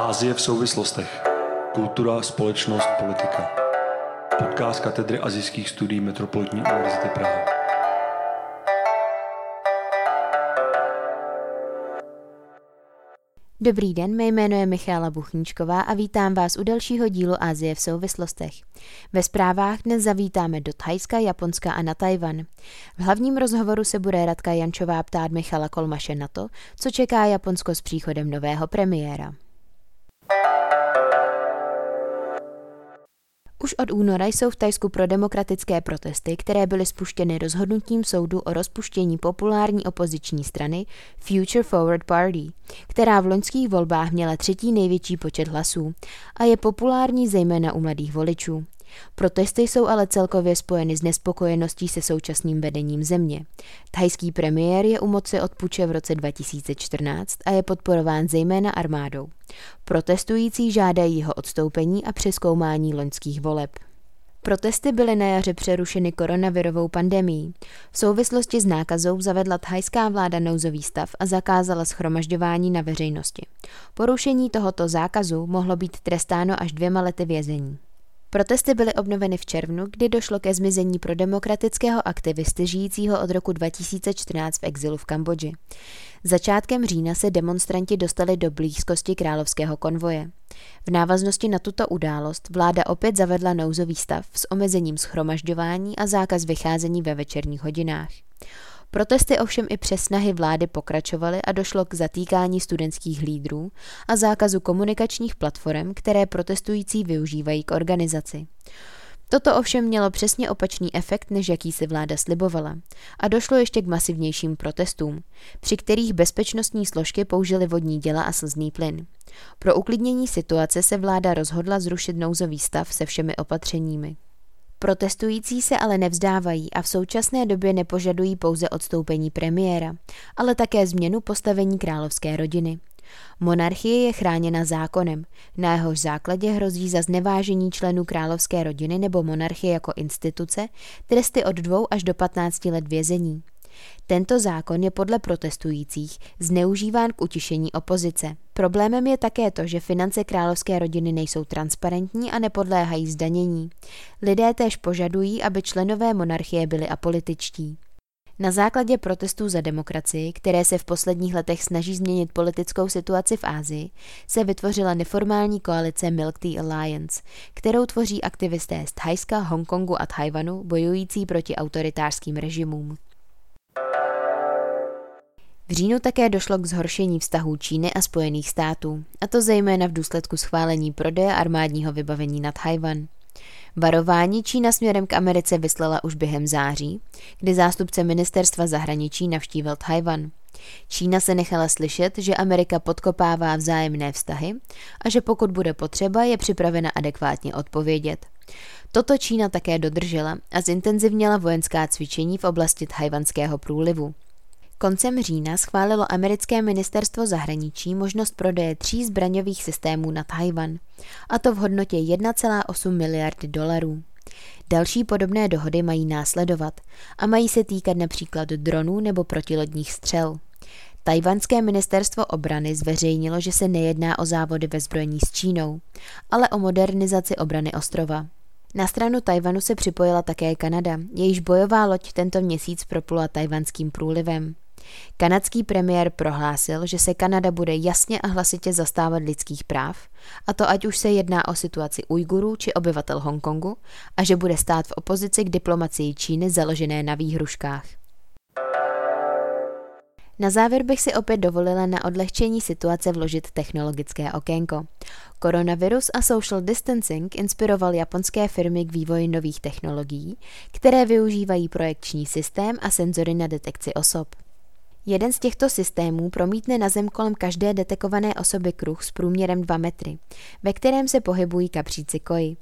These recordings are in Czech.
Ázie v souvislostech. Kultura, společnost, politika. Podcast katedry azijských studií Metropolitní univerzity Praha. Dobrý den, mé jméno je Michála Buchníčková a vítám vás u dalšího dílu Asie v souvislostech. Ve zprávách dnes zavítáme do Thajska, Japonska a na Tajvan. V hlavním rozhovoru se bude Radka Jančová ptát Michala Kolmaše na to, co čeká Japonsko s příchodem nového premiéra. Už od února jsou v Tajsku pro demokratické protesty, které byly spuštěny rozhodnutím soudu o rozpuštění populární opoziční strany Future Forward Party, která v loňských volbách měla třetí největší počet hlasů a je populární zejména u mladých voličů. Protesty jsou ale celkově spojeny s nespokojeností se současným vedením země. Thajský premiér je u moci od puče v roce 2014 a je podporován zejména armádou. Protestující žádají jeho odstoupení a přeskoumání loňských voleb. Protesty byly na jaře přerušeny koronavirovou pandemí. V souvislosti s nákazou zavedla thajská vláda nouzový stav a zakázala schromažďování na veřejnosti. Porušení tohoto zákazu mohlo být trestáno až dvěma lety vězení. Protesty byly obnoveny v červnu, kdy došlo ke zmizení pro demokratického aktivisty žijícího od roku 2014 v exilu v Kambodži. Začátkem října se demonstranti dostali do blízkosti královského konvoje. V návaznosti na tuto událost vláda opět zavedla nouzový stav s omezením schromažďování a zákaz vycházení ve večerních hodinách. Protesty ovšem i přes snahy vlády pokračovaly a došlo k zatýkání studentských lídrů a zákazu komunikačních platform, které protestující využívají k organizaci. Toto ovšem mělo přesně opačný efekt, než jaký si vláda slibovala. A došlo ještě k masivnějším protestům, při kterých bezpečnostní složky použily vodní děla a slzný plyn. Pro uklidnění situace se vláda rozhodla zrušit nouzový stav se všemi opatřeními. Protestující se ale nevzdávají a v současné době nepožadují pouze odstoupení premiéra, ale také změnu postavení královské rodiny. Monarchie je chráněna zákonem, na jehož základě hrozí za znevážení členů královské rodiny nebo monarchie jako instituce tresty od 2 až do 15 let vězení. Tento zákon je podle protestujících zneužíván k utišení opozice. Problémem je také to, že finance královské rodiny nejsou transparentní a nepodléhají zdanění. Lidé též požadují, aby členové monarchie byli apolitičtí. Na základě protestů za demokracii, které se v posledních letech snaží změnit politickou situaci v Ázii, se vytvořila neformální koalice Milk Tea Alliance, kterou tvoří aktivisté z Thajska, Hongkongu a Tajvanu bojující proti autoritářským režimům. V říjnu také došlo k zhoršení vztahů Číny a Spojených států, a to zejména v důsledku schválení prodeje armádního vybavení na Tajvan. Varování Čína směrem k Americe vyslala už během září, kdy zástupce ministerstva zahraničí navštívil Tajvan. Čína se nechala slyšet, že Amerika podkopává vzájemné vztahy a že pokud bude potřeba, je připravena adekvátně odpovědět. Toto Čína také dodržela a zintenzivněla vojenská cvičení v oblasti Tajvanského průlivu. Koncem října schválilo americké ministerstvo zahraničí možnost prodeje tří zbraňových systémů na Tajvan, a to v hodnotě 1,8 miliardy dolarů. Další podobné dohody mají následovat a mají se týkat například dronů nebo protilodních střel. Tajvanské ministerstvo obrany zveřejnilo, že se nejedná o závody ve zbrojení s Čínou, ale o modernizaci obrany ostrova. Na stranu Tajvanu se připojila také Kanada, jejíž bojová loď tento měsíc proplula tajvanským průlivem. Kanadský premiér prohlásil, že se Kanada bude jasně a hlasitě zastávat lidských práv, a to ať už se jedná o situaci Ujgurů či obyvatel Hongkongu, a že bude stát v opozici k diplomacii Číny založené na výhruškách. Na závěr bych si opět dovolila na odlehčení situace vložit technologické okénko. Koronavirus a social distancing inspiroval japonské firmy k vývoji nových technologií, které využívají projekční systém a senzory na detekci osob. Jeden z těchto systémů promítne na zem kolem každé detekované osoby kruh s průměrem 2 metry, ve kterém se pohybují kapříci koji.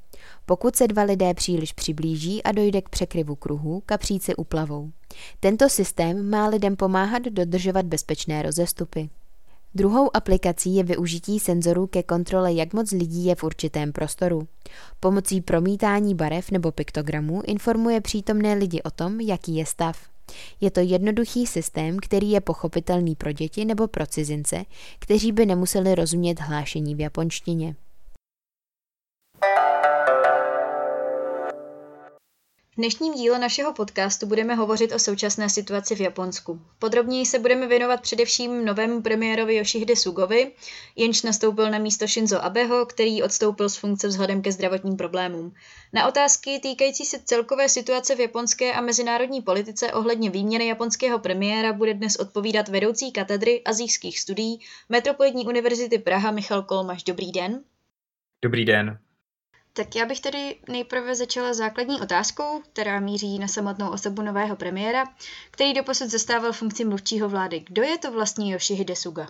Pokud se dva lidé příliš přiblíží a dojde k překryvu kruhu, kapříci uplavou. Tento systém má lidem pomáhat dodržovat bezpečné rozestupy. Druhou aplikací je využití senzorů ke kontrole, jak moc lidí je v určitém prostoru. Pomocí promítání barev nebo piktogramů informuje přítomné lidi o tom, jaký je stav. Je to jednoduchý systém, který je pochopitelný pro děti nebo pro cizince, kteří by nemuseli rozumět hlášení v japonštině. Dnešním díle našeho podcastu budeme hovořit o současné situaci v Japonsku. Podrobněji se budeme věnovat především novému premiérovi Yoshihide Sugovi, jenž nastoupil na místo Shinzo Abeho, který odstoupil z funkce vzhledem ke zdravotním problémům. Na otázky týkající se celkové situace v japonské a mezinárodní politice ohledně výměny japonského premiéra bude dnes odpovídat vedoucí katedry azijských studií Metropolitní univerzity Praha Michal Kolmaš. Dobrý den. Dobrý den. Tak já bych tedy nejprve začala základní otázkou, která míří na samotnou osobu nového premiéra, který doposud zastával funkci mluvčího vlády. Kdo je to vlastně Yoshihide Suga?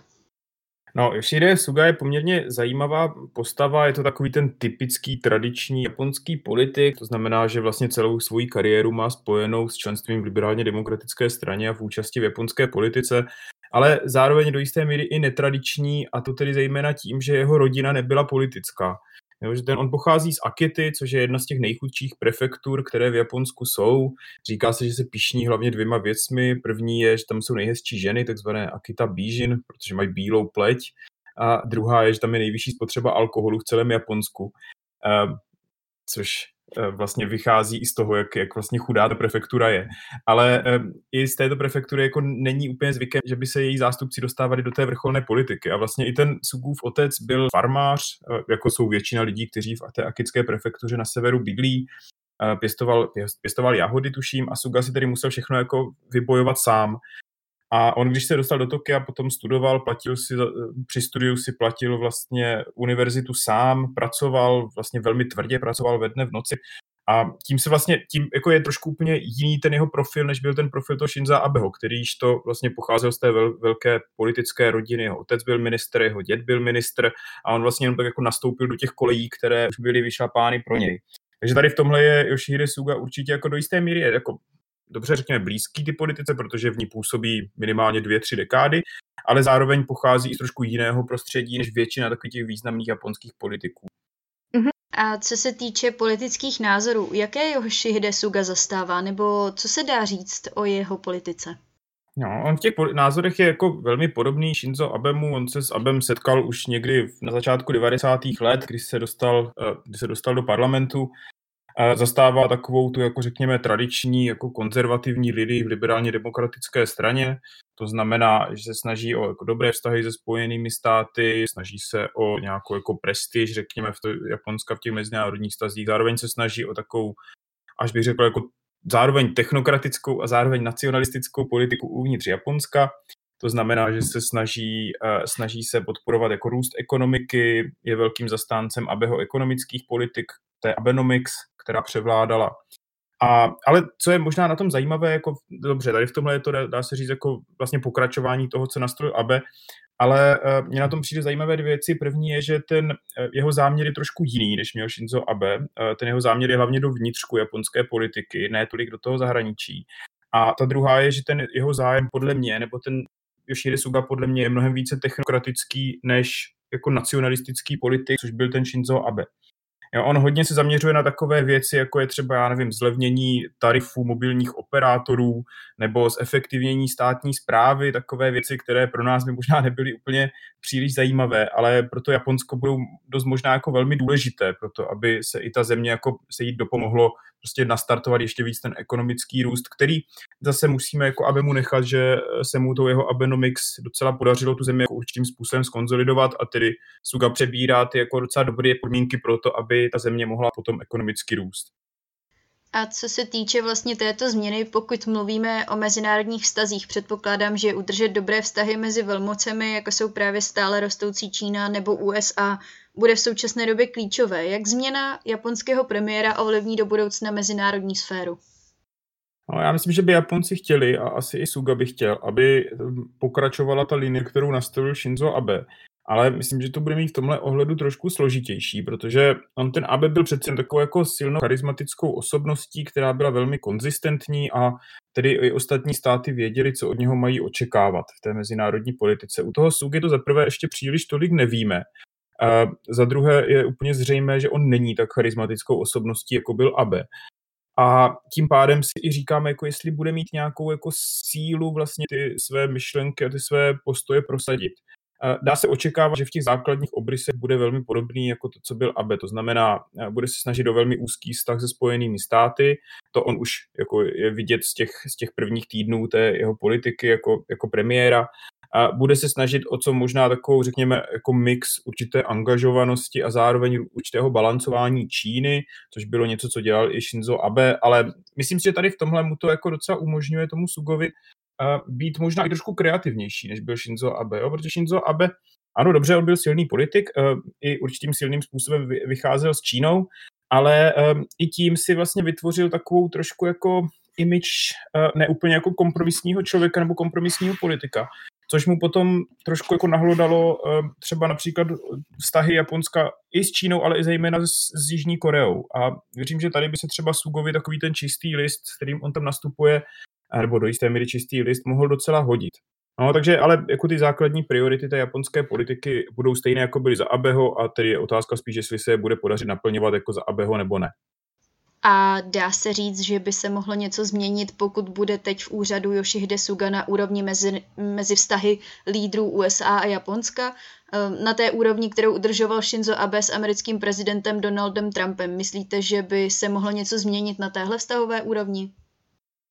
No, Yoshihide Suga je poměrně zajímavá postava, je to takový ten typický tradiční japonský politik, to znamená, že vlastně celou svoji kariéru má spojenou s členstvím v liberálně demokratické straně a v účasti v japonské politice, ale zároveň do jisté míry i netradiční a to tedy zejména tím, že jeho rodina nebyla politická. Jo, že ten, on pochází z Akity, což je jedna z těch nejchudších prefektur, které v Japonsku jsou. Říká se, že se pišní hlavně dvěma věcmi. První je, že tam jsou nejhezčí ženy, takzvané Akita Bížin, protože mají bílou pleť. A druhá je, že tam je nejvyšší spotřeba alkoholu v celém Japonsku. Uh, což vlastně vychází i z toho, jak, jak vlastně chudá ta prefektura je. Ale um, i z této prefektury jako není úplně zvykem, že by se její zástupci dostávali do té vrcholné politiky. A vlastně i ten Sugův otec byl farmář, eh, jako jsou většina lidí, kteří v té akické prefektuře na severu bydlí, pěstoval, pěstoval jahody, tuším, a Suga si tedy musel všechno jako vybojovat sám. A on, když se dostal do Tokia, potom studoval, platil si, při studiu si platil vlastně univerzitu sám, pracoval vlastně velmi tvrdě, pracoval ve dne v noci a tím se vlastně, tím jako je trošku úplně jiný ten jeho profil, než byl ten profil toho Shinza Abeho, kterýž to vlastně pocházel z té vel, velké politické rodiny. Jeho otec byl minister, jeho děd byl ministr a on vlastně jenom tak jako nastoupil do těch kolejí, které už byly vyšlapány pro něj. Takže tady v tomhle je Yoshihide Suga určitě jako do jisté míry jako dobře řekněme, blízký ty politice, protože v ní působí minimálně dvě, tři dekády, ale zároveň pochází i z trošku jiného prostředí než většina takových těch významných japonských politiků. Uh-huh. A co se týče politických názorů, jaké Yoshihide Suga zastává, nebo co se dá říct o jeho politice? No, on v těch názorech je jako velmi podobný Shinzo Abemu. On se s Abem setkal už někdy na začátku 90. let, kdy se dostal, eh, kdy se dostal do parlamentu zastává takovou tu, jako řekněme, tradiční, jako konzervativní lidi v liberálně demokratické straně. To znamená, že se snaží o jako dobré vztahy se spojenými státy, snaží se o nějakou jako prestiž, řekněme, v to, Japonska v těch mezinárodních stazích. Zároveň se snaží o takovou, až bych řekl, jako zároveň technokratickou a zároveň nacionalistickou politiku uvnitř Japonska. To znamená, že se snaží, uh, snaží se podporovat jako růst ekonomiky, je velkým zastáncem Abeho ekonomických politik, té Abenomics, která převládala. A, ale co je možná na tom zajímavé, jako dobře, tady v tomhle je to, dá, se říct, jako vlastně pokračování toho, co nastrojil Abe, ale uh, mně na tom přijde zajímavé dvě věci. První je, že ten uh, jeho záměr je trošku jiný, než měl Shinzo Abe. Uh, ten jeho záměr je hlavně do vnitřku japonské politiky, ne tolik do toho zahraničí. A ta druhá je, že ten jeho zájem podle mě, nebo ten Yoshihide Suga podle mě je mnohem více technokratický než jako nacionalistický politik, což byl ten Shinzo Abe. Jo, on hodně se zaměřuje na takové věci, jako je třeba, já nevím, zlevnění tarifů mobilních operátorů nebo zefektivnění státní zprávy, takové věci, které pro nás by možná nebyly úplně příliš zajímavé, ale pro to Japonsko budou dost možná jako velmi důležité, proto aby se i ta země jako se jí dopomohlo prostě nastartovat ještě víc ten ekonomický růst, který zase musíme jako aby mu nechat, že se mu to jeho Abenomics docela podařilo tu zemi jako určitým způsobem skonzolidovat a tedy Suga přebírá ty jako docela dobré podmínky pro to, aby ta země mohla potom ekonomicky růst. A co se týče vlastně této změny, pokud mluvíme o mezinárodních vztazích, předpokládám, že udržet dobré vztahy mezi velmocemi, jako jsou právě stále rostoucí Čína nebo USA, bude v současné době klíčové. Jak změna japonského premiéra ovlivní do budoucna mezinárodní sféru? No, já myslím, že by Japonci chtěli, a asi i Suga by chtěl, aby pokračovala ta linie, kterou nastavil Shinzo Abe ale myslím, že to bude mít v tomhle ohledu trošku složitější, protože on ten Abe byl přece takovou jako silnou charismatickou osobností, která byla velmi konzistentní a tedy i ostatní státy věděli, co od něho mají očekávat v té mezinárodní politice. U toho Sugy to zaprvé ještě příliš tolik nevíme. A za druhé je úplně zřejmé, že on není tak charismatickou osobností, jako byl Abe. A tím pádem si i říkáme, jako jestli bude mít nějakou jako sílu vlastně ty své myšlenky a ty své postoje prosadit. Dá se očekávat, že v těch základních obrysech bude velmi podobný jako to, co byl Abe. To znamená, bude se snažit o velmi úzký vztah se spojenými státy. To on už jako je vidět z těch, z těch prvních týdnů té jeho politiky jako, jako premiéra. A bude se snažit o co možná takovou, řekněme, jako mix určité angažovanosti a zároveň určitého balancování Číny, což bylo něco, co dělal i Shinzo Abe, ale myslím si, že tady v tomhle mu to jako docela umožňuje tomu Sugovi být možná i trošku kreativnější, než byl Shinzo Abe, jo? protože Shinzo Abe, ano, dobře, on byl silný politik, i určitým silným způsobem vycházel s Čínou, ale i tím si vlastně vytvořil takovou trošku jako image neúplně jako kompromisního člověka nebo kompromisního politika, což mu potom trošku jako nahlodalo uh, třeba například vztahy Japonska i s Čínou, ale i zejména s, s Jižní Koreou. A věřím, že tady by se třeba Sugovi takový ten čistý list, s kterým on tam nastupuje, nebo do jisté míry čistý list mohl docela hodit. No, takže ale jako ty základní priority té japonské politiky budou stejné, jako byly za Abeho a tedy je otázka spíš, jestli se je bude podařit naplňovat jako za Abeho nebo ne. A dá se říct, že by se mohlo něco změnit, pokud bude teď v úřadu Yoshihide Suga na úrovni mezi, mezi vztahy lídrů USA a Japonska, ehm, na té úrovni, kterou udržoval Shinzo Abe s americkým prezidentem Donaldem Trumpem. Myslíte, že by se mohlo něco změnit na téhle vztahové úrovni?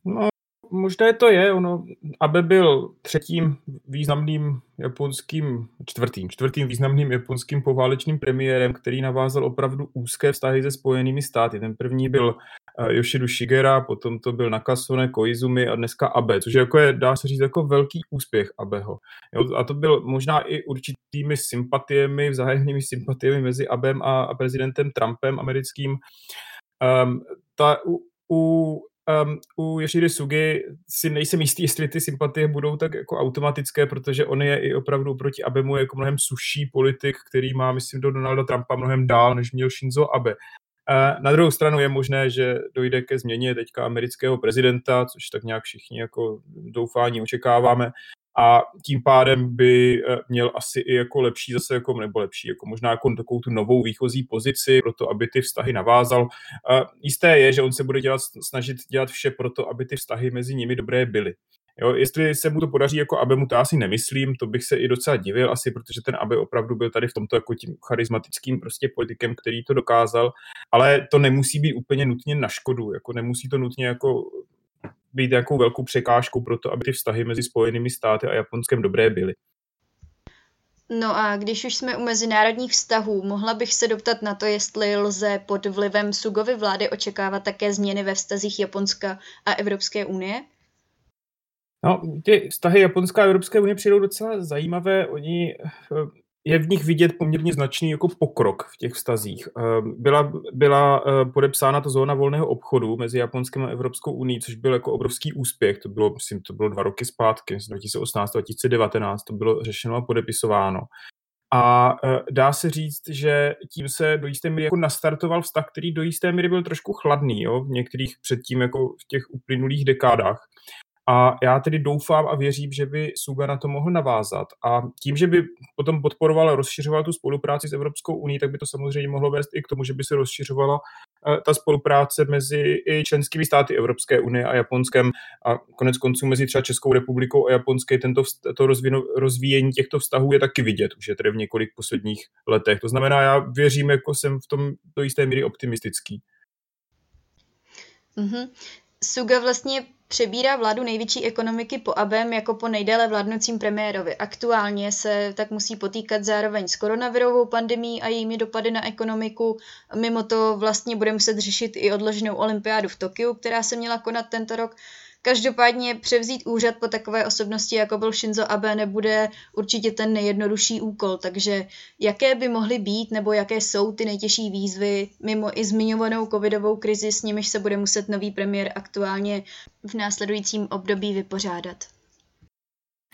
No, možná to je, ono, aby byl třetím významným japonským, čtvrtým, čtvrtým významným japonským poválečným premiérem, který navázal opravdu úzké vztahy se spojenými státy. Ten první byl uh, Yoshidu Shigera, potom to byl Nakasone Koizumi a dneska Abe, což je, jako je, dá se říct, jako velký úspěch Abeho. Jo, a to byl možná i určitými sympatiemi, vzájemnými sympatiemi mezi Abem a, a prezidentem Trumpem americkým. Um, ta, u, u um, u Yoshide Sugi si nejsem jistý, jestli ty sympatie budou tak jako automatické, protože on je i opravdu proti Abemu jako mnohem suší politik, který má, myslím, do Donalda Trumpa mnohem dál, než měl Shinzo Abe. Uh, na druhou stranu je možné, že dojde ke změně teďka amerického prezidenta, což tak nějak všichni jako doufání očekáváme a tím pádem by eh, měl asi i jako lepší zase, jako, nebo lepší, jako možná jako takovou tu novou výchozí pozici pro to, aby ty vztahy navázal. Jisté je, že on se bude dělat, snažit dělat vše pro to, aby ty vztahy mezi nimi dobré byly. Jo, jestli se mu to podaří jako Abe, mu to asi nemyslím, to bych se i docela divil asi, protože ten Abe opravdu byl tady v tomto jako tím charismatickým prostě politikem, který to dokázal, ale to nemusí být úplně nutně na škodu, jako nemusí to nutně jako být nějakou velkou překážkou pro to, aby ty vztahy mezi Spojenými státy a Japonskem dobré byly. No a když už jsme u mezinárodních vztahů, mohla bych se doptat na to, jestli lze pod vlivem Sugovy vlády očekávat také změny ve vztazích Japonska a Evropské unie? No, ty vztahy Japonská a Evropské unie přijdou docela zajímavé. Oni eh, je v nich vidět poměrně značný jako pokrok v těch vztazích. Ehm, byla, byla eh, podepsána ta zóna volného obchodu mezi Japonskem a Evropskou unii, což byl jako obrovský úspěch. To bylo, myslím, to bylo dva roky zpátky, 2018-2019, to bylo řešeno a podepisováno. A eh, dá se říct, že tím se do jisté míry jako nastartoval vztah, který do jisté míry byl trošku chladný, jo, v některých předtím jako v těch uplynulých dekádách. A já tedy doufám a věřím, že by Suga na to mohl navázat. A tím, že by potom podporoval a rozšiřoval tu spolupráci s Evropskou uní, tak by to samozřejmě mohlo vést i k tomu, že by se rozšiřovala eh, ta spolupráce mezi i členskými státy Evropské unie a Japonskem a konec konců mezi třeba Českou republikou a Japonskou tento to rozvino, rozvíjení těchto vztahů je taky vidět, už je tedy v několik posledních letech. To znamená, já věřím, jako jsem v tom do jisté míry optimistický. Mm-hmm. Suga vlastně přebírá vládu největší ekonomiky po ABEM jako po nejdéle vládnoucím premiérovi. Aktuálně se tak musí potýkat zároveň s koronavirovou pandemí a jejími dopady na ekonomiku. Mimo to vlastně bude muset řešit i odloženou olympiádu v Tokiu, která se měla konat tento rok. Každopádně převzít úřad po takové osobnosti, jako byl Shinzo Abe, nebude určitě ten nejjednodušší úkol, takže jaké by mohly být nebo jaké jsou ty nejtěžší výzvy mimo i zmiňovanou covidovou krizi, s nimiž se bude muset nový premiér aktuálně v následujícím období vypořádat?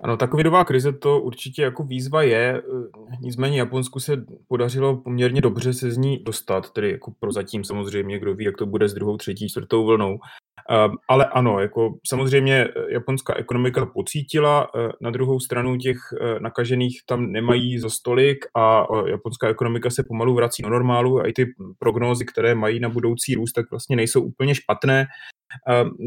Ano, ta covidová krize to určitě jako výzva je, nicméně Japonsku se podařilo poměrně dobře se z ní dostat, tedy jako prozatím samozřejmě, kdo ví, jak to bude s druhou, třetí, čtvrtou vlnou. Ale ano, jako samozřejmě japonská ekonomika pocítila, na druhou stranu těch nakažených tam nemají za stolik a japonská ekonomika se pomalu vrací do normálu a i ty prognózy, které mají na budoucí růst, tak vlastně nejsou úplně špatné.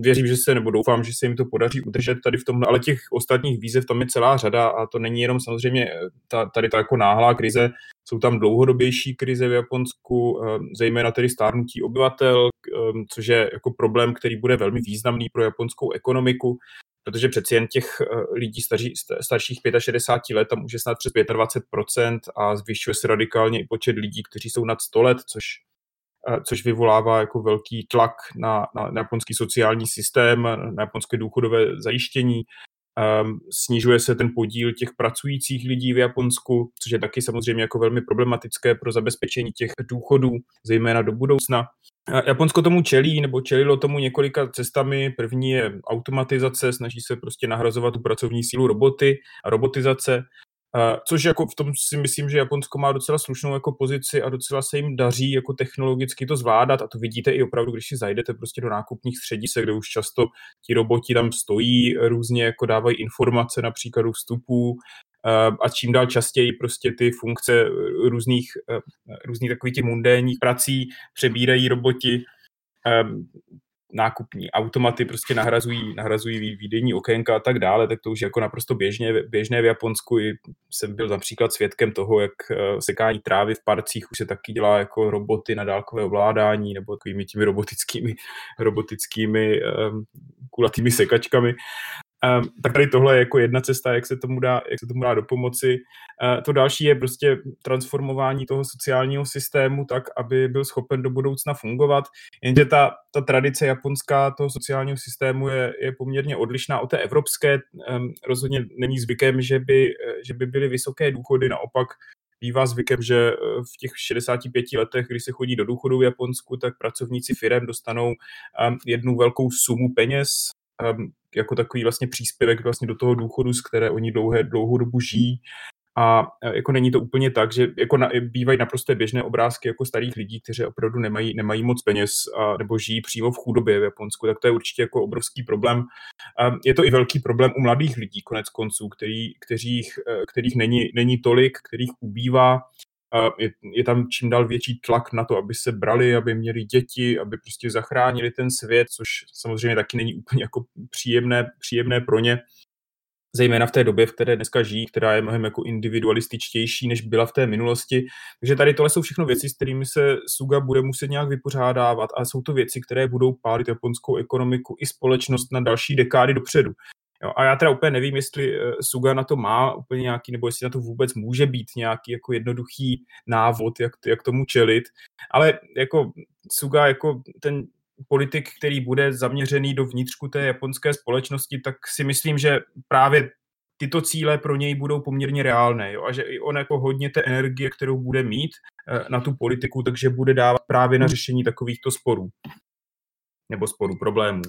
Věřím, že se, nebo doufám, že se jim to podaří udržet tady v tom, ale těch ostatních výzev tam je celá řada a to není jenom samozřejmě ta, tady ta jako náhlá krize, jsou tam dlouhodobější krize v Japonsku, zejména tedy stárnutí obyvatel, což je jako problém, který bude velmi významný pro japonskou ekonomiku, protože přeci jen těch lidí staří, starších 65 let tam už je snad přes 25% a zvyšuje se radikálně i počet lidí, kteří jsou nad 100 let, což což vyvolává jako velký tlak na, na, na japonský sociální systém, na japonské důchodové zajištění. Um, snižuje se ten podíl těch pracujících lidí v Japonsku, což je taky samozřejmě jako velmi problematické pro zabezpečení těch důchodů, zejména do budoucna. Japonsko tomu čelí, nebo čelilo tomu několika cestami. První je automatizace, snaží se prostě nahrazovat tu pracovní sílu roboty a robotizace. Což jako v tom si myslím, že Japonsko má docela slušnou jako pozici a docela se jim daří jako technologicky to zvládat a to vidíte i opravdu, když si zajdete prostě do nákupních středisek, kde už často ti roboti tam stojí, různě jako dávají informace například u vstupů a čím dál častěji prostě ty funkce různých, uh, různých takových těch mundénních prací přebírají roboti. Nákupní automaty prostě nahrazují, nahrazují výdejní okénka a tak dále, tak to už je jako naprosto běžně, běžné v Japonsku. I jsem byl například svědkem toho, jak eh, sekání trávy v parcích už se taky dělá jako roboty na dálkové ovládání nebo takovými těmi robotickými, robotickými um, kulatými sekačkami. Um, tak tady tohle je jako jedna cesta, jak se tomu dá, jak se tomu dá do pomoci. Uh, to další je prostě transformování toho sociálního systému tak, aby byl schopen do budoucna fungovat. Jenže ta, ta tradice japonská toho sociálního systému je, je poměrně odlišná od té evropské. Um, rozhodně není zvykem, že by, že by byly vysoké důchody, naopak bývá zvykem, že v těch 65 letech, kdy se chodí do důchodu v Japonsku, tak pracovníci firem dostanou jednu velkou sumu peněz, jako takový vlastně příspěvek vlastně do toho důchodu, z které oni dlouhé, dlouhou dobu žijí. A e, jako není to úplně tak, že jako na, bývají naprosto běžné obrázky jako starých lidí, kteří opravdu nemají, nemají moc peněz a, nebo žijí přímo v chudobě v Japonsku, tak to je určitě jako obrovský problém. A je to i velký problém u mladých lidí konec konců, který, kteřích, e, kterých není, není tolik, kterých ubývá je, je tam čím dál větší tlak na to, aby se brali, aby měli děti, aby prostě zachránili ten svět, což samozřejmě taky není úplně jako příjemné, příjemné pro ně zejména v té době, v které dneska žijí, která je mnohem jako individualističtější, než byla v té minulosti. Takže tady tohle jsou všechno věci, s kterými se Suga bude muset nějak vypořádávat a jsou to věci, které budou pálit japonskou ekonomiku i společnost na další dekády dopředu. Jo, a já teda úplně nevím, jestli uh, Suga na to má úplně nějaký, nebo jestli na to vůbec může být nějaký jako jednoduchý návod, jak, jak tomu čelit. Ale jako Suga, jako ten politik, který bude zaměřený do vnitřku té japonské společnosti, tak si myslím, že právě tyto cíle pro něj budou poměrně reálné jo? a že i on jako hodně té energie, kterou bude mít uh, na tu politiku, takže bude dávat právě na řešení takovýchto sporů nebo sporů, problémů.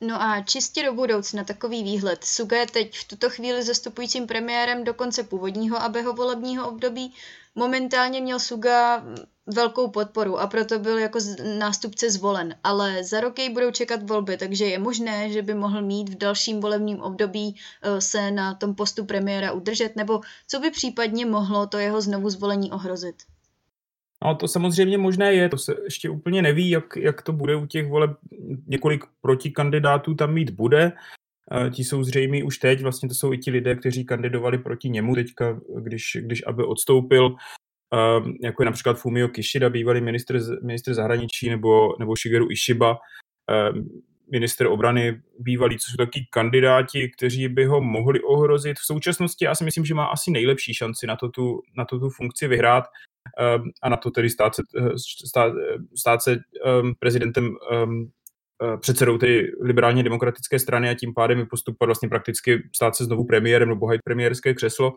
No a čistě do budoucna takový výhled. Suga je teď v tuto chvíli zastupujícím premiérem do konce původního Abeho volebního období. Momentálně měl Suga velkou podporu a proto byl jako nástupce zvolen, ale za rok jej budou čekat volby, takže je možné, že by mohl mít v dalším volebním období eh, se na tom postu premiéra udržet, nebo co by případně mohlo to jeho znovu zvolení ohrozit. No to samozřejmě možné je, to se ještě úplně neví, jak, jak to bude u těch voleb. Několik protikandidátů tam mít bude. Ti jsou zřejmě už teď, vlastně to jsou i ti lidé, kteří kandidovali proti němu teďka, když, když aby odstoupil, jako je například Fumio Kishida, bývalý ministr, ministr zahraničí, nebo, nebo Shigeru Ishiba, minister obrany bývalý, což jsou taky kandidáti, kteří by ho mohli ohrozit. V současnosti já si myslím, že má asi nejlepší šanci na to tu, na to tu funkci vyhrát. Ehm, a na to tedy stát se, eh, stát, stát se um, prezidentem um, předsedou tedy liberálně demokratické strany a tím pádem je postupovat vlastně prakticky stát se znovu premiérem nebo hajit premiérské křeslo.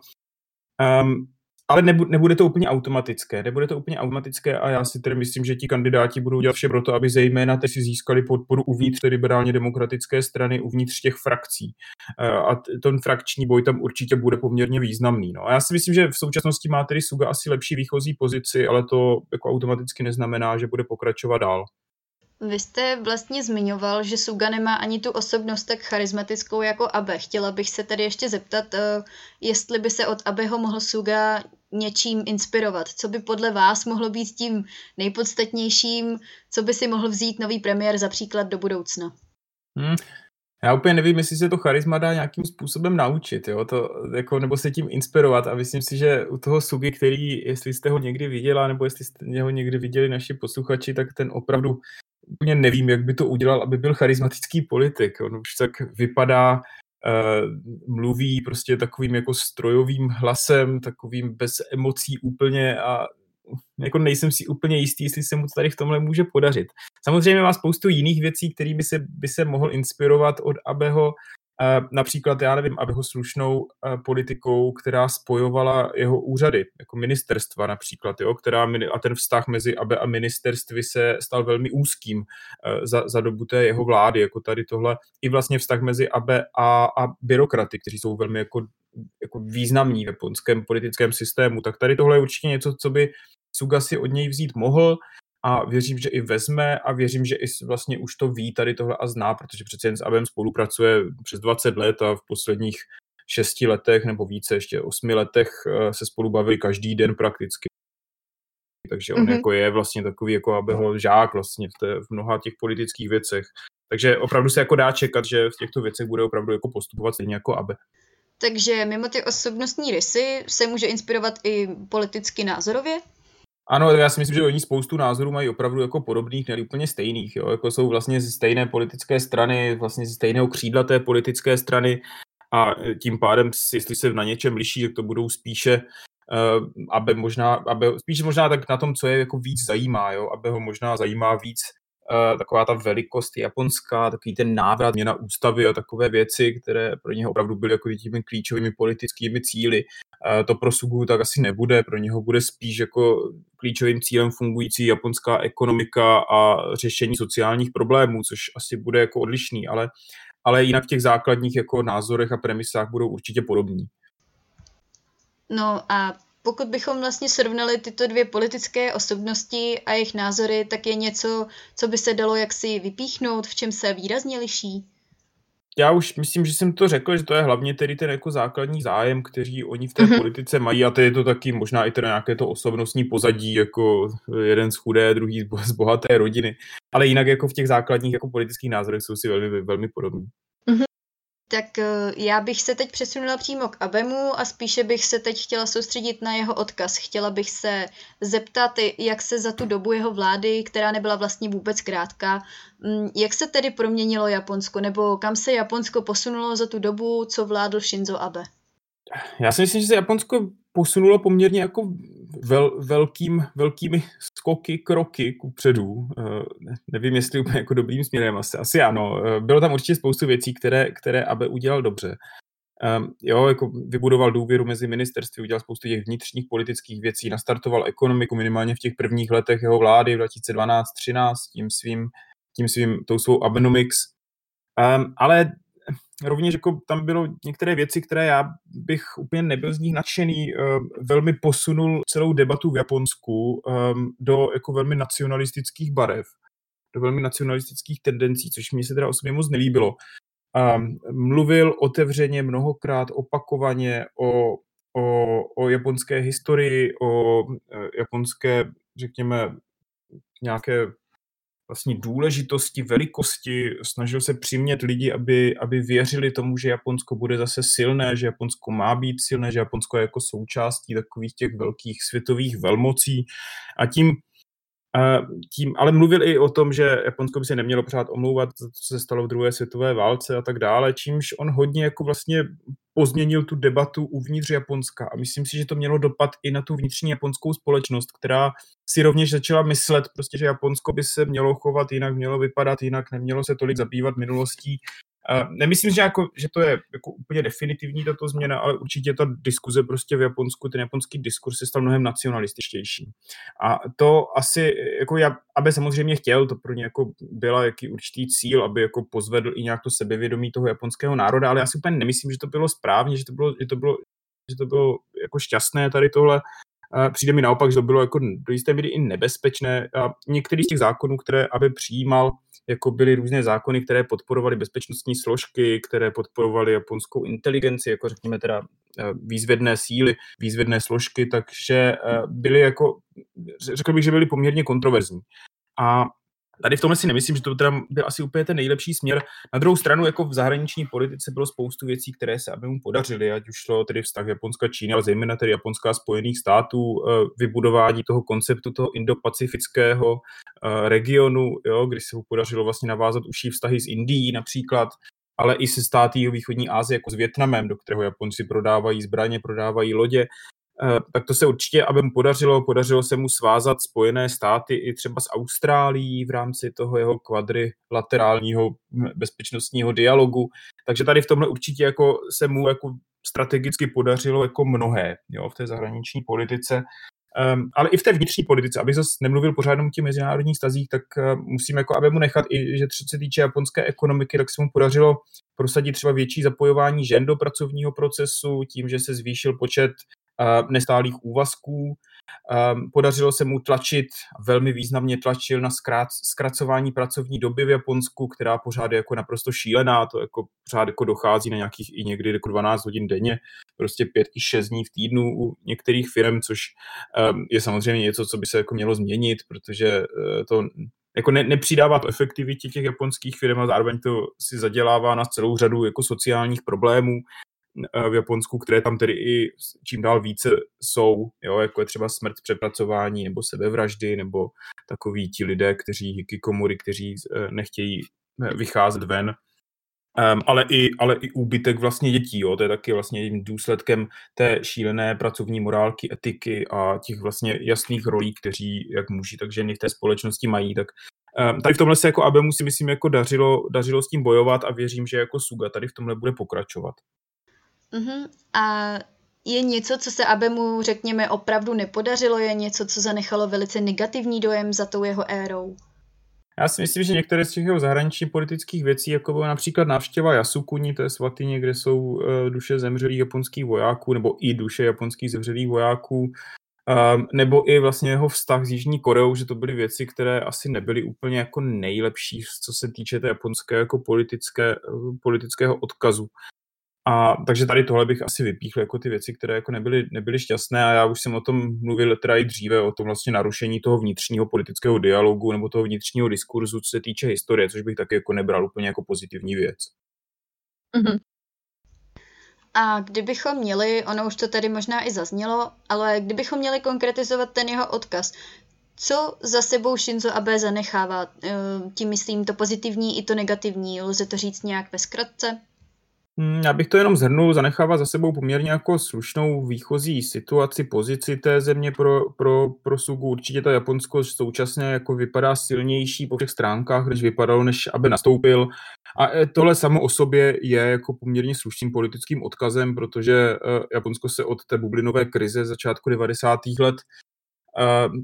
Um, ale nebude to úplně automatické. Nebude to úplně automatické a já si tedy myslím, že ti kandidáti budou dělat vše pro to, aby zejména teď si získali podporu uvnitř liberálně demokratické strany, uvnitř těch frakcí. Eh, a ten frakční boj tam určitě bude poměrně významný. No. A já si myslím, že v současnosti má tedy Suga asi lepší výchozí pozici, ale to jako automaticky neznamená, že bude pokračovat dál. Vy jste vlastně zmiňoval, že Suga nemá ani tu osobnost tak charismatickou jako Abe. Chtěla bych se tedy ještě zeptat, eh, jestli by se od Abeho mohl Suga něčím inspirovat. Co by podle vás mohlo být tím nejpodstatnějším, co by si mohl vzít nový premiér za příklad do budoucna? Hmm. Já úplně nevím, jestli se to charisma dá nějakým způsobem naučit, jo? To, jako, nebo se tím inspirovat a myslím si, že u toho Sugi, který, jestli jste ho někdy viděla, nebo jestli jste ho někdy viděli naši posluchači, tak ten opravdu úplně nevím, jak by to udělal, aby byl charismatický politik. On už tak vypadá, uh, mluví prostě takovým jako strojovým hlasem, takovým bez emocí úplně a jako nejsem si úplně jistý, jestli se mu tady v tomhle může podařit. Samozřejmě má spoustu jiných věcí, kterými se, by se mohl inspirovat od Abeho, například, já nevím, aby ho slušnou politikou, která spojovala jeho úřady, jako ministerstva například, jo, která, a ten vztah mezi Abe a ministerstvy se stal velmi úzkým za, za dobu té jeho vlády, jako tady tohle, i vlastně vztah mezi Abe a, a byrokraty, kteří jsou velmi jako, jako významní v japonském politickém systému, tak tady tohle je určitě něco, co by Suga si od něj vzít mohl a věřím, že i vezme a věřím, že i vlastně už to ví tady tohle a zná, protože přece jen s Abem spolupracuje přes 20 let a v posledních šesti letech nebo více, ještě osmi letech eh, se spolu bavili každý den prakticky. Takže on mm-hmm. jako je vlastně takový jako Abeho žák vlastně v, té, v mnoha těch politických věcech. Takže opravdu se jako dá čekat, že v těchto věcech bude opravdu jako postupovat stejně jako Abe. Takže mimo ty osobnostní rysy se může inspirovat i politicky názorově? Ano, já si myslím, že oni spoustu názorů mají opravdu jako podobných, ne úplně stejných. Jo? Jako jsou vlastně ze stejné politické strany, vlastně ze stejného křídla té politické strany a tím pádem, jestli se na něčem liší, tak to budou spíše uh, aby možná, aby, spíš možná tak na tom, co je jako víc zajímá, jo? aby ho možná zajímá víc taková ta velikost japonská, takový ten návrat měna ústavy a takové věci, které pro něho opravdu byly jako těmi klíčovými politickými cíly. Uh, to pro Sugu tak asi nebude, pro něho bude spíš jako klíčovým cílem fungující japonská ekonomika a řešení sociálních problémů, což asi bude jako odlišný, ale, ale jinak v těch základních jako názorech a premisách budou určitě podobní. No a pokud bychom vlastně srovnali tyto dvě politické osobnosti a jejich názory, tak je něco, co by se dalo jaksi vypíchnout, v čem se výrazně liší? Já už myslím, že jsem to řekl, že to je hlavně tedy ten jako základní zájem, který oni v té mm-hmm. politice mají a to je to taky možná i teda nějaké to osobnostní pozadí, jako jeden z chudé, druhý z bohaté rodiny, ale jinak jako v těch základních jako politických názorech jsou si velmi, velmi podobní. Tak eh, já bych se teď přesunula přímo k Abemu a spíše bych se teď chtěla soustředit na jeho odkaz. Chtěla bych se zeptat, jak se za tu dobu jeho vlády, která nebyla vlastně vůbec krátká, mm, jak se tedy proměnilo Japonsko, nebo kam se Japonsko posunulo za tu dobu, co vládl Shinzo Abe? Já si myslím, že se Japonsko posunulo poměrně jako vel, velkým, velkými skoky, kroky ku předu. Eh, nevím, jestli úplně jako dobrým směrem, asi, asi ano. Eh, bylo tam určitě spoustu věcí, které, které Abe udělal dobře. Um, jo, jako vybudoval důvěru mezi ministerství, udělal spoustu těch vnitřních politických věcí, nastartoval ekonomiku minimálně v těch prvních letech jeho vlády v 2012-13 tím svým, tím svým, tou svou Abenomics. Um, ale rovněž jako tam bylo některé věci, které já bych úplně nebyl z nich nadšený, uh, velmi posunul celou debatu v Japonsku um, do jako velmi nacionalistických barev, do velmi nacionalistických tendencí, což mi se teda osobně moc nelíbilo. Um, mluvil otevřeně mnohokrát, opakovaně o, o, o japonské historii, o uh, japonské, řekněme, nějaké vlastně důležitosti, velikosti, snažil se přimět lidi, aby, aby věřili tomu, že Japonsko bude zase silné, že Japonsko má být silné, že Japonsko je jako součástí takových těch velkých světových velmocí. A tím tím, ale mluvil i o tom, že Japonsko by se nemělo pořád omlouvat za to, co se stalo v druhé světové válce a tak dále, čímž on hodně jako vlastně pozměnil tu debatu uvnitř Japonska. A myslím si, že to mělo dopad i na tu vnitřní japonskou společnost, která si rovněž začala myslet, prostě, že Japonsko by se mělo chovat jinak, mělo vypadat jinak, nemělo se tolik zabývat minulostí Nemyslím, že, jako, že to je jako úplně definitivní tato změna, ale určitě ta diskuze prostě v Japonsku, ten japonský diskurs se stal mnohem nacionalističtější. A to asi, jako já, aby samozřejmě chtěl, to pro ně jako byla jaký určitý cíl, aby jako pozvedl i nějak to sebevědomí toho japonského národa, ale já si úplně nemyslím, že to bylo správně, že to bylo, že to bylo, že to bylo jako šťastné tady tohle. Přijde mi naopak, že to bylo jako do jisté míry i nebezpečné. A některý z těch zákonů, které aby přijímal, jako byly různé zákony, které podporovaly bezpečnostní složky, které podporovaly japonskou inteligenci, jako řekněme teda eh, výzvedné síly, výzvedné složky, takže eh, byly jako, řekl bych, že byly poměrně kontroverzní. A Tady v tomhle si nemyslím, že to teda byl asi úplně ten nejlepší směr. Na druhou stranu, jako v zahraniční politice bylo spoustu věcí, které se aby mu podařily, ať už šlo tedy vztah Japonska Číny, ale zejména tedy Japonská Spojených států, eh, vybudování toho konceptu toho indopacifického eh, regionu, jo, kdy se mu podařilo vlastně navázat užší vztahy s Indií například, ale i se státy východní Asie, jako s Větnamem, do kterého Japonci prodávají zbraně, prodávají lodě. Eh, tak to se určitě, aby mu podařilo, podařilo se mu svázat Spojené státy i třeba s Austrálií v rámci toho jeho kvadrilaterálního bezpečnostního dialogu. Takže tady v tomhle určitě jako se mu jako strategicky podařilo jako mnohé jo, v té zahraniční politice. Um, ale i v té vnitřní politice, aby zase nemluvil pořád o těch mezinárodních stazích, tak uh, musím jako, aby mu nechat i, že co se týče japonské ekonomiky, tak se mu podařilo prosadit třeba větší zapojování žen do pracovního procesu, tím, že se zvýšil počet nestálých úvazků. Podařilo se mu tlačit, velmi významně tlačil na zkracování pracovní doby v Japonsku, která pořád je jako naprosto šílená, to jako pořád jako dochází na nějakých i někdy jako 12 hodin denně, prostě 5 i 6 dní v týdnu u některých firm, což je samozřejmě něco, co by se jako mělo změnit, protože eh, to jako ne, nepřidává to efektivitě těch japonských firm a zároveň to si zadělává na celou řadu jako sociálních problémů. Eh, v Japonsku, které tam tedy i čím dál více jsou, jo, jako je třeba smrt přepracování nebo sebevraždy, nebo takoví ti lidé, kteří hikikomory, kteří eh, nechtějí eh, vycházet ven, Um, ale, i, ale i úbytek vlastně dětí, jo, to je taky vlastně důsledkem té šílené pracovní morálky, etiky a těch vlastně jasných rolí, kteří jak muži, tak ženy v té společnosti mají, tak um, tady v tomhle se jako Abemu si myslím jako dařilo, dařilo s tím bojovat a věřím, že jako Suga tady v tomhle bude pokračovat. Uh-huh. A je něco, co se Abemu, řekněme, opravdu nepodařilo? Je něco, co zanechalo velice negativní dojem za tou jeho érou? Já si myslím, že některé z těch jeho zahraničních politických věcí, jako byla například návštěva Yasukuni, to je svatyně, kde jsou uh, duše zemřelých japonských vojáků, nebo i duše japonských zemřelých vojáků, um, nebo i vlastně jeho vztah s Jižní Koreou, že to byly věci, které asi nebyly úplně jako nejlepší, co se týče té japonské jako politické, uh, politického odkazu. A takže tady tohle bych asi vypíchl jako ty věci, které jako nebyly, nebyly šťastné a já už jsem o tom mluvil teda i dříve, o tom vlastně narušení toho vnitřního politického dialogu nebo toho vnitřního diskurzu, co se týče historie, což bych taky jako nebral úplně jako pozitivní věc. Mm-hmm. A kdybychom měli, ono už to tady možná i zaznělo, ale kdybychom měli konkretizovat ten jeho odkaz, co za sebou Shinzo Abe zanechává? Eh, tím myslím to pozitivní i to negativní. Lze to říct nějak ve zkratce? Hmm, já bych to jenom zhrnul, zanechává za sebou poměrně jako slušnou výchozí situaci, pozici té země pro, pro, pro Sugu. Určitě to Japonsko současně jako vypadá silnější po všech stránkách, než vypadalo, než aby nastoupil. A e, tohle samo o sobě je jako poměrně slušným politickým odkazem, protože e, Japonsko se od té bublinové krize začátku 90. let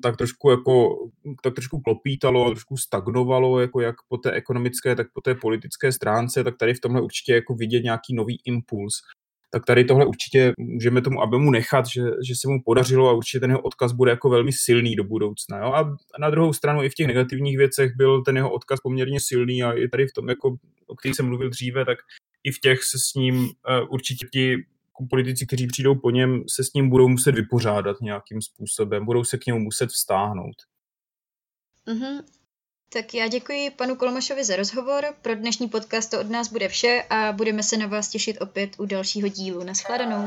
tak trošku jako, tak trošku klopítalo, trošku stagnovalo, jako jak po té ekonomické, tak po té politické stránce, tak tady v tomhle určitě jako vidět nějaký nový impuls. Tak tady tohle určitě můžeme tomu Abemu nechat, že, že se mu podařilo a určitě ten jeho odkaz bude jako velmi silný do budoucna. Jo? A na druhou stranu i v těch negativních věcech byl ten jeho odkaz poměrně silný a i tady v tom, jako, o kterých jsem mluvil dříve, tak i v těch se s ním uh, určitě ti politici, kteří přijdou po něm, se s ním budou muset vypořádat nějakým způsobem, budou se k němu muset vztáhnout. Mm-hmm. Tak já děkuji panu Kolomašovi za rozhovor. Pro dnešní podcast to od nás bude vše a budeme se na vás těšit opět u dalšího dílu. Naschledanou.